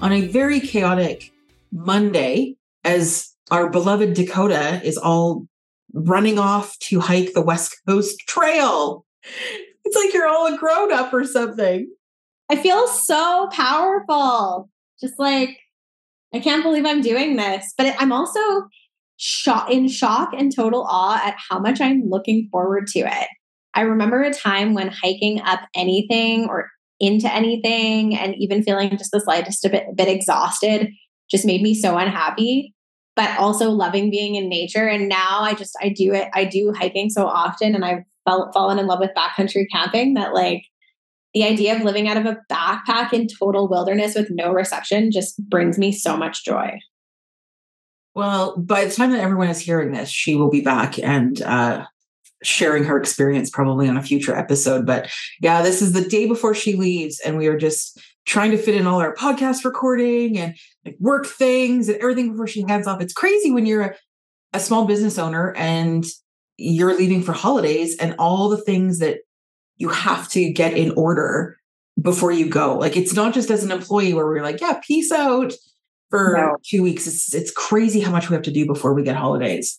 on a very chaotic Monday as our beloved Dakota is all running off to hike the West Coast Trail. It's like you're all a grown up or something. I feel so powerful. Just like, I can't believe I'm doing this. But I'm also shock, in shock and total awe at how much I'm looking forward to it. I remember a time when hiking up anything or into anything and even feeling just the slightest a bit, a bit exhausted just made me so unhappy but also loving being in nature. And now i just i do it i do hiking so often and i've fell, fallen in love with backcountry camping that like the idea of living out of a backpack in total wilderness with no reception just brings me so much joy. Well by the time that everyone is hearing this she will be back and uh sharing her experience probably on a future episode. But yeah, this is the day before she leaves, and we are just trying to fit in all our podcast recording and like work things and everything before she heads off. It's crazy when you're a, a small business owner and you're leaving for holidays and all the things that you have to get in order before you go. Like it's not just as an employee where we're like, yeah, peace out for no. two weeks. It's it's crazy how much we have to do before we get holidays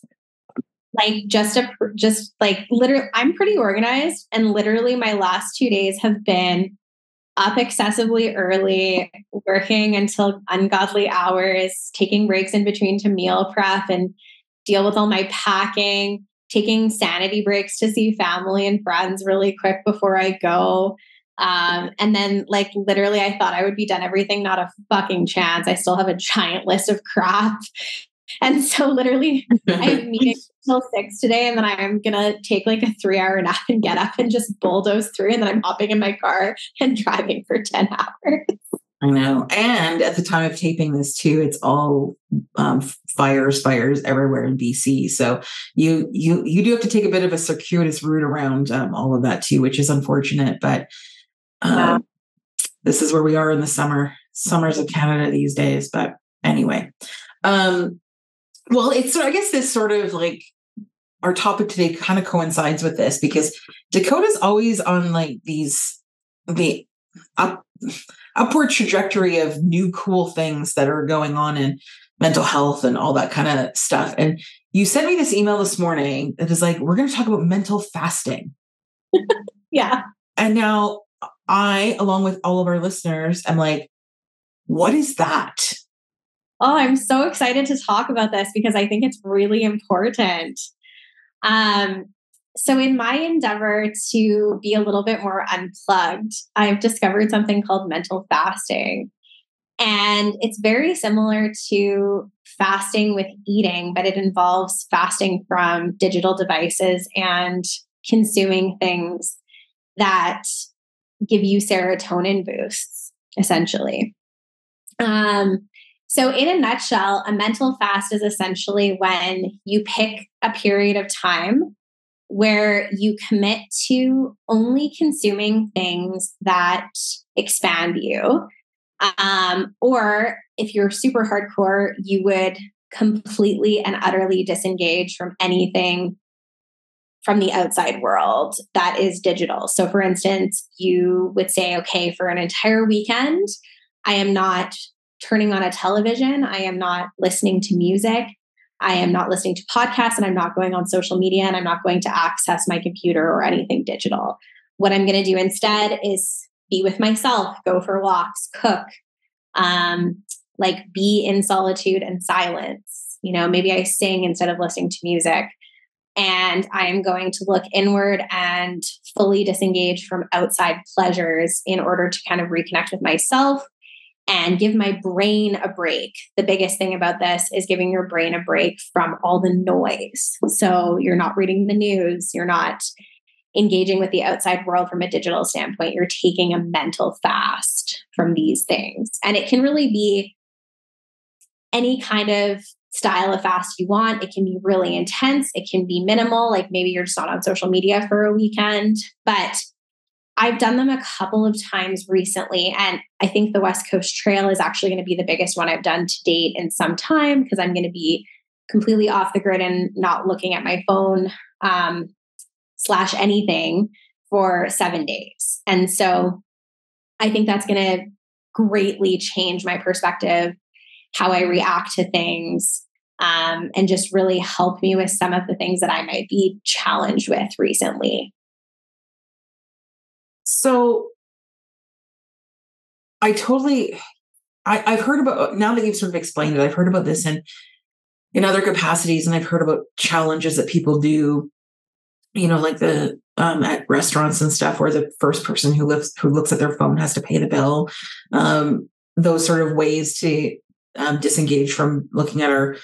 like just a just like literally i'm pretty organized and literally my last two days have been up excessively early working until ungodly hours taking breaks in between to meal prep and deal with all my packing taking sanity breaks to see family and friends really quick before i go. Um, and then like literally i thought i would be done everything not a fucking chance. I still have a giant list of crap and so literally I have meetings till six today and then I'm gonna take like a three hour nap and get up and just bulldoze through and then I'm hopping in my car and driving for 10 hours. I know. And at the time of taping this too, it's all um, fires, fires everywhere in BC. So you you you do have to take a bit of a circuitous route around um, all of that too, which is unfortunate. But um, this is where we are in the summer, summers of Canada these days. But anyway, um, well, it's I guess this sort of like our topic today kind of coincides with this because Dakota's always on like these the up upward trajectory of new cool things that are going on in mental health and all that kind of stuff. And you sent me this email this morning that is like, we're going to talk about mental fasting. yeah. And now I, along with all of our listeners, am like, what is that? Oh, I'm so excited to talk about this because I think it's really important. Um, so, in my endeavor to be a little bit more unplugged, I've discovered something called mental fasting. And it's very similar to fasting with eating, but it involves fasting from digital devices and consuming things that give you serotonin boosts, essentially. Um, so, in a nutshell, a mental fast is essentially when you pick a period of time where you commit to only consuming things that expand you. Um, or if you're super hardcore, you would completely and utterly disengage from anything from the outside world that is digital. So, for instance, you would say, okay, for an entire weekend, I am not turning on a television. I am not listening to music. I am not listening to podcasts and I'm not going on social media and I'm not going to access my computer or anything digital. What I'm going to do instead is be with myself, go for walks, cook, um, like be in solitude and silence. You know, maybe I sing instead of listening to music. And I am going to look inward and fully disengage from outside pleasures in order to kind of reconnect with myself and give my brain a break. The biggest thing about this is giving your brain a break from all the noise. So you're not reading the news, you're not engaging with the outside world from a digital standpoint. You're taking a mental fast from these things. And it can really be any kind of style of fast you want. It can be really intense, it can be minimal, like maybe you're just not on social media for a weekend. But I've done them a couple of times recently. And I think the West Coast Trail is actually going to be the biggest one I've done to date in some time because I'm going to be completely off the grid and not looking at my phone um, slash anything for seven days. And so I think that's going to greatly change my perspective, how I react to things, um, and just really help me with some of the things that I might be challenged with recently. So I totally I, I've heard about now that you've sort of explained it, I've heard about this in in other capacities, and I've heard about challenges that people do, you know, like the um, at restaurants and stuff, where the first person who looks who looks at their phone has to pay the bill. Um, those sort of ways to um, disengage from looking at our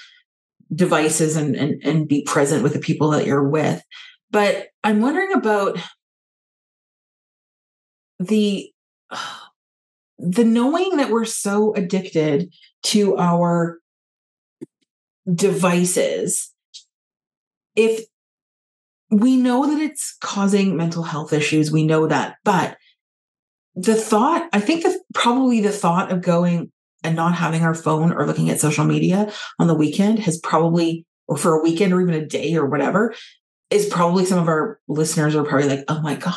devices and, and and be present with the people that you're with. But I'm wondering about the the knowing that we're so addicted to our devices if we know that it's causing mental health issues we know that but the thought i think that probably the thought of going and not having our phone or looking at social media on the weekend has probably or for a weekend or even a day or whatever is probably some of our listeners are probably like, oh my God,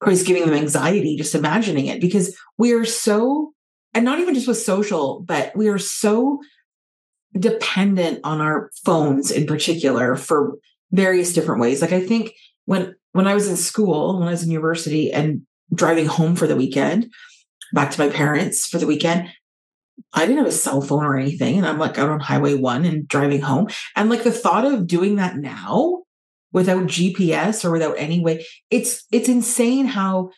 probably giving them anxiety just imagining it because we are so, and not even just with social, but we are so dependent on our phones in particular for various different ways. Like I think when when I was in school, when I was in university and driving home for the weekend, back to my parents for the weekend, I didn't have a cell phone or anything. And I'm like out on highway one and driving home. And like the thought of doing that now without GPS or without any way. It's it's insane how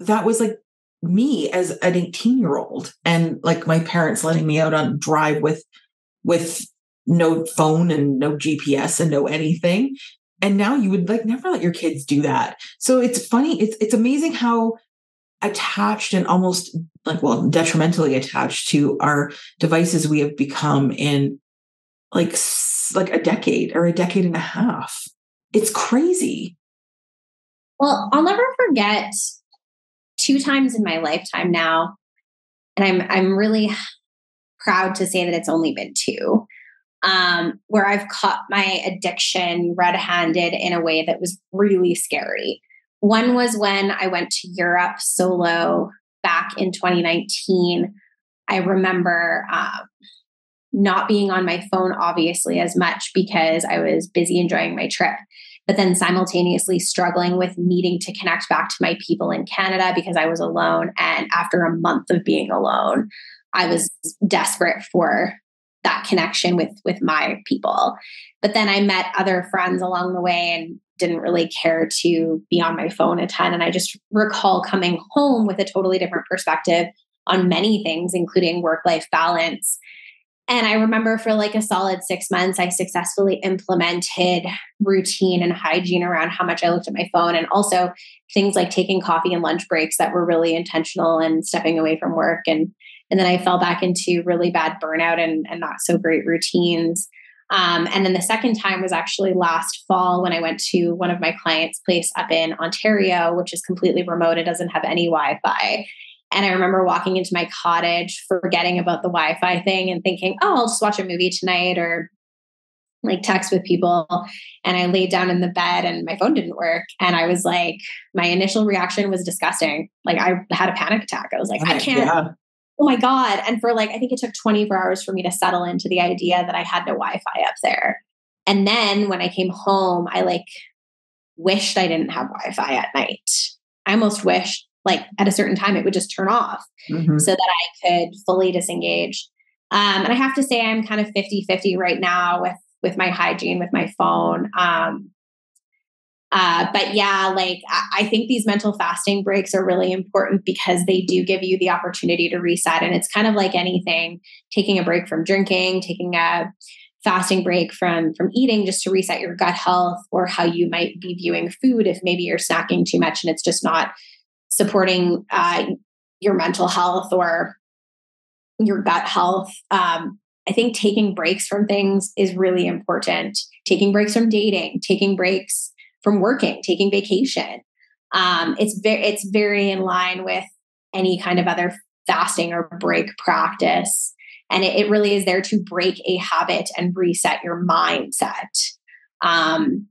that was like me as an 18 year old and like my parents letting me out on drive with with no phone and no GPS and no anything. And now you would like never let your kids do that. So it's funny. It's it's amazing how attached and almost like well detrimentally attached to our devices we have become in like like a decade or a decade and a half it's crazy. Well, I'll never forget two times in my lifetime now, and I'm I'm really proud to say that it's only been two, um, where I've caught my addiction red-handed in a way that was really scary. One was when I went to Europe solo back in 2019. I remember um, not being on my phone, obviously, as much because I was busy enjoying my trip, but then simultaneously struggling with needing to connect back to my people in Canada because I was alone. And after a month of being alone, I was desperate for that connection with with my people but then i met other friends along the way and didn't really care to be on my phone a ton and i just recall coming home with a totally different perspective on many things including work life balance and I remember for like a solid six months, I successfully implemented routine and hygiene around how much I looked at my phone and also things like taking coffee and lunch breaks that were really intentional and stepping away from work. And, and then I fell back into really bad burnout and, and not so great routines. Um, and then the second time was actually last fall when I went to one of my clients' place up in Ontario, which is completely remote. It doesn't have any Wi Fi. And I remember walking into my cottage, forgetting about the Wi Fi thing and thinking, oh, I'll just watch a movie tonight or like text with people. And I laid down in the bed and my phone didn't work. And I was like, my initial reaction was disgusting. Like I had a panic attack. I was like, I can't. Yeah. Oh my God. And for like, I think it took 24 hours for me to settle into the idea that I had no Wi Fi up there. And then when I came home, I like wished I didn't have Wi Fi at night. I almost wished like at a certain time it would just turn off mm-hmm. so that I could fully disengage. Um, and I have to say I'm kind of 50 50 right now with with my hygiene with my phone. Um, uh, but yeah, like I, I think these mental fasting breaks are really important because they do give you the opportunity to reset. And it's kind of like anything taking a break from drinking, taking a fasting break from from eating just to reset your gut health or how you might be viewing food if maybe you're snacking too much and it's just not supporting uh, your mental health or your gut health. Um, I think taking breaks from things is really important. Taking breaks from dating, taking breaks from working, taking vacation. Um, it's very it's very in line with any kind of other fasting or break practice. And it, it really is there to break a habit and reset your mindset. Um,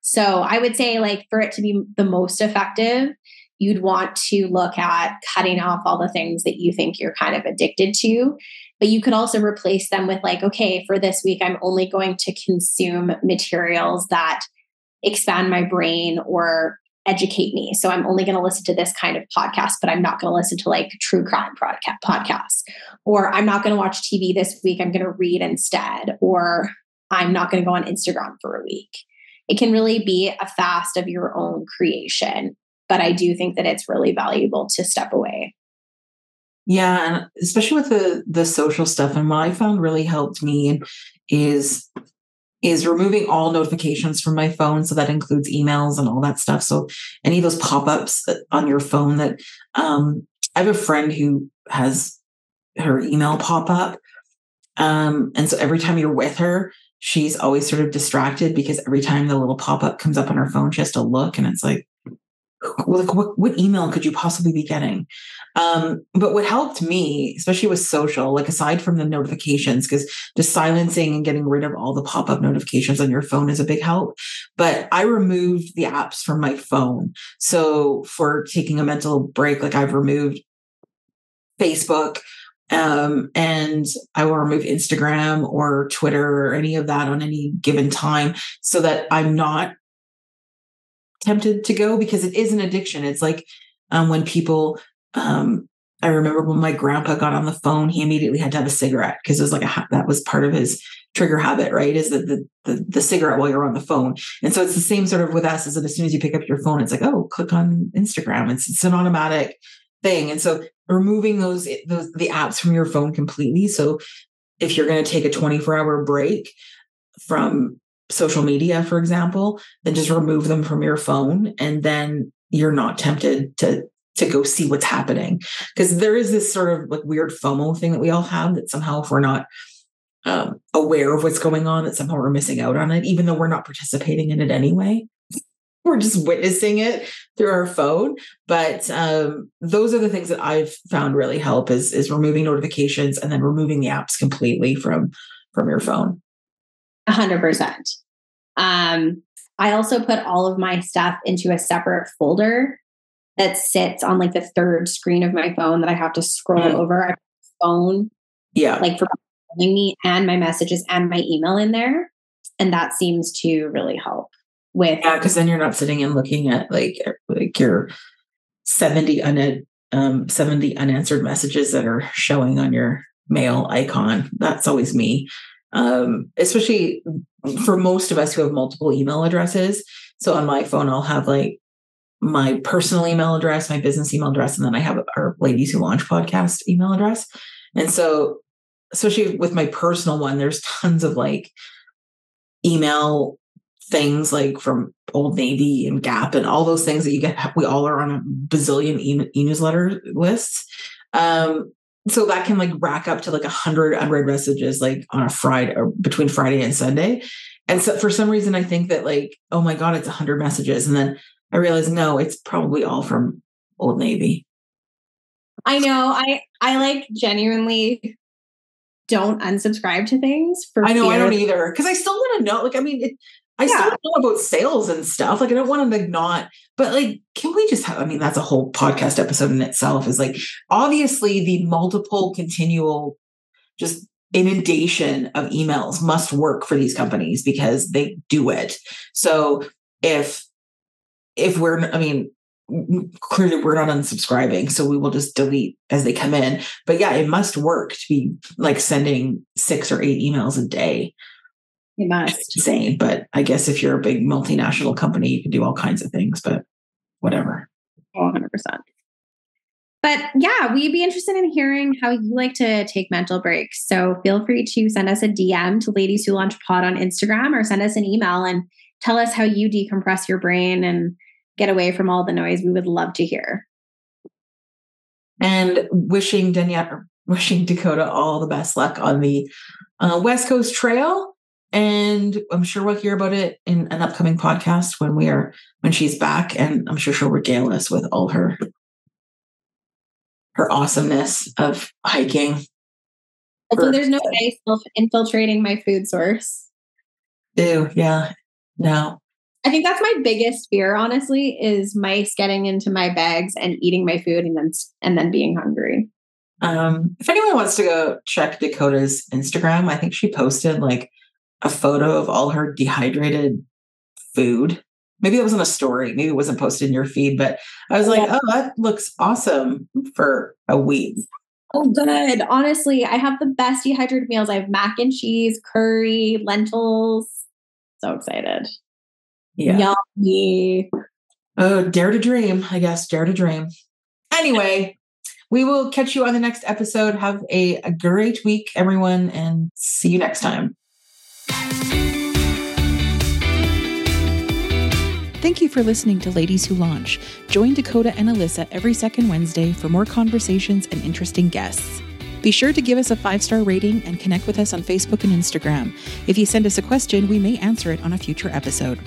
so I would say, like, for it to be the most effective, you'd want to look at cutting off all the things that you think you're kind of addicted to. But you could also replace them with, like, okay, for this week, I'm only going to consume materials that expand my brain or educate me. So I'm only going to listen to this kind of podcast, but I'm not going to listen to like true crime podcasts. Or I'm not going to watch TV this week. I'm going to read instead. Or I'm not going to go on Instagram for a week. It can really be a fast of your own creation. But I do think that it's really valuable to step away. Yeah, and especially with the the social stuff, and what I found really helped me is is removing all notifications from my phone. So that includes emails and all that stuff. So any of those pop ups on your phone that um, I have a friend who has her email pop up. Um, and so every time you're with her, she's always sort of distracted because every time the little pop up comes up on her phone, she has to look and it's like, like what, what email could you possibly be getting? Um, but what helped me especially with social like aside from the notifications because just silencing and getting rid of all the pop-up notifications on your phone is a big help. But i removed the apps from my phone. So for taking a mental break like i've removed facebook um, and I will remove Instagram or Twitter or any of that on any given time so that I'm not tempted to go because it is an addiction. It's like um, when people, um, I remember when my grandpa got on the phone, he immediately had to have a cigarette because it was like a that was part of his trigger habit, right? Is that the, the the cigarette while you're on the phone, and so it's the same sort of with us. Is that as soon as you pick up your phone, it's like oh, click on Instagram. It's it's an automatic thing, and so removing those those the apps from your phone completely. So if you're going to take a 24 hour break from social media, for example, then just remove them from your phone and then you're not tempted to to go see what's happening. Because there is this sort of like weird FOMO thing that we all have that somehow if we're not um, aware of what's going on, that somehow we're missing out on it, even though we're not participating in it anyway. We're just witnessing it through our phone. But um, those are the things that I've found really help is is removing notifications and then removing the apps completely from from your phone. 100%. Um, I also put all of my stuff into a separate folder that sits on like the third screen of my phone that I have to scroll mm-hmm. over. I phone, yeah, like for me and my messages and my email in there, and that seems to really help with. Yeah, because then you're not sitting and looking at like like your seventy un um, seventy unanswered messages that are showing on your mail icon. That's always me um, especially for most of us who have multiple email addresses. So on my phone, I'll have like my personal email address, my business email address, and then I have our Ladies Who Launch podcast email address. And so, especially with my personal one, there's tons of like email things like from Old Navy and Gap and all those things that you get. We all are on a bazillion e newsletter lists. Um, so that can like rack up to like a hundred unread messages like on a Friday or between Friday and Sunday. And so for some reason I think that like, oh my God, it's a hundred messages. And then I realize no, it's probably all from Old Navy. I know. I I like genuinely don't unsubscribe to things for I know I don't either. Cause I still want to know. Like, I mean, it, I yeah. still know about sales and stuff. Like, I don't want to like not, but like, can we just have, I mean, that's a whole podcast episode in itself is like, obviously the multiple continual just inundation of emails must work for these companies because they do it. So if, if we're, I mean, clearly we're not unsubscribing so we will just delete as they come in but yeah it must work to be like sending six or eight emails a day it must. Insane. But I guess if you're a big multinational company, you can do all kinds of things, but whatever. 100%. But yeah, we'd be interested in hearing how you like to take mental breaks. So feel free to send us a DM to Ladies Who Launch Pod on Instagram or send us an email and tell us how you decompress your brain and get away from all the noise. We would love to hear. And wishing Danielle, wishing Dakota all the best luck on the uh, West Coast Trail. And I'm sure we'll hear about it in an upcoming podcast when we are when she's back, and I'm sure she'll regale us with all her her awesomeness of hiking. Hopefully, there's no ice infiltrating my food source. Ew, yeah, no. I think that's my biggest fear, honestly, is mice getting into my bags and eating my food and then and then being hungry. Um, if anyone wants to go check Dakota's Instagram, I think she posted like a photo of all her dehydrated food. Maybe it wasn't a story. Maybe it wasn't posted in your feed, but I was like, oh, that looks awesome for a week. Oh, good. Honestly, I have the best dehydrated meals. I have mac and cheese, curry, lentils. So excited. Yeah. Yummy. Oh, dare to dream, I guess. Dare to dream. Anyway, we will catch you on the next episode. Have a, a great week, everyone, and see you next time. Thank you for listening to Ladies Who Launch. Join Dakota and Alyssa every second Wednesday for more conversations and interesting guests. Be sure to give us a five star rating and connect with us on Facebook and Instagram. If you send us a question, we may answer it on a future episode.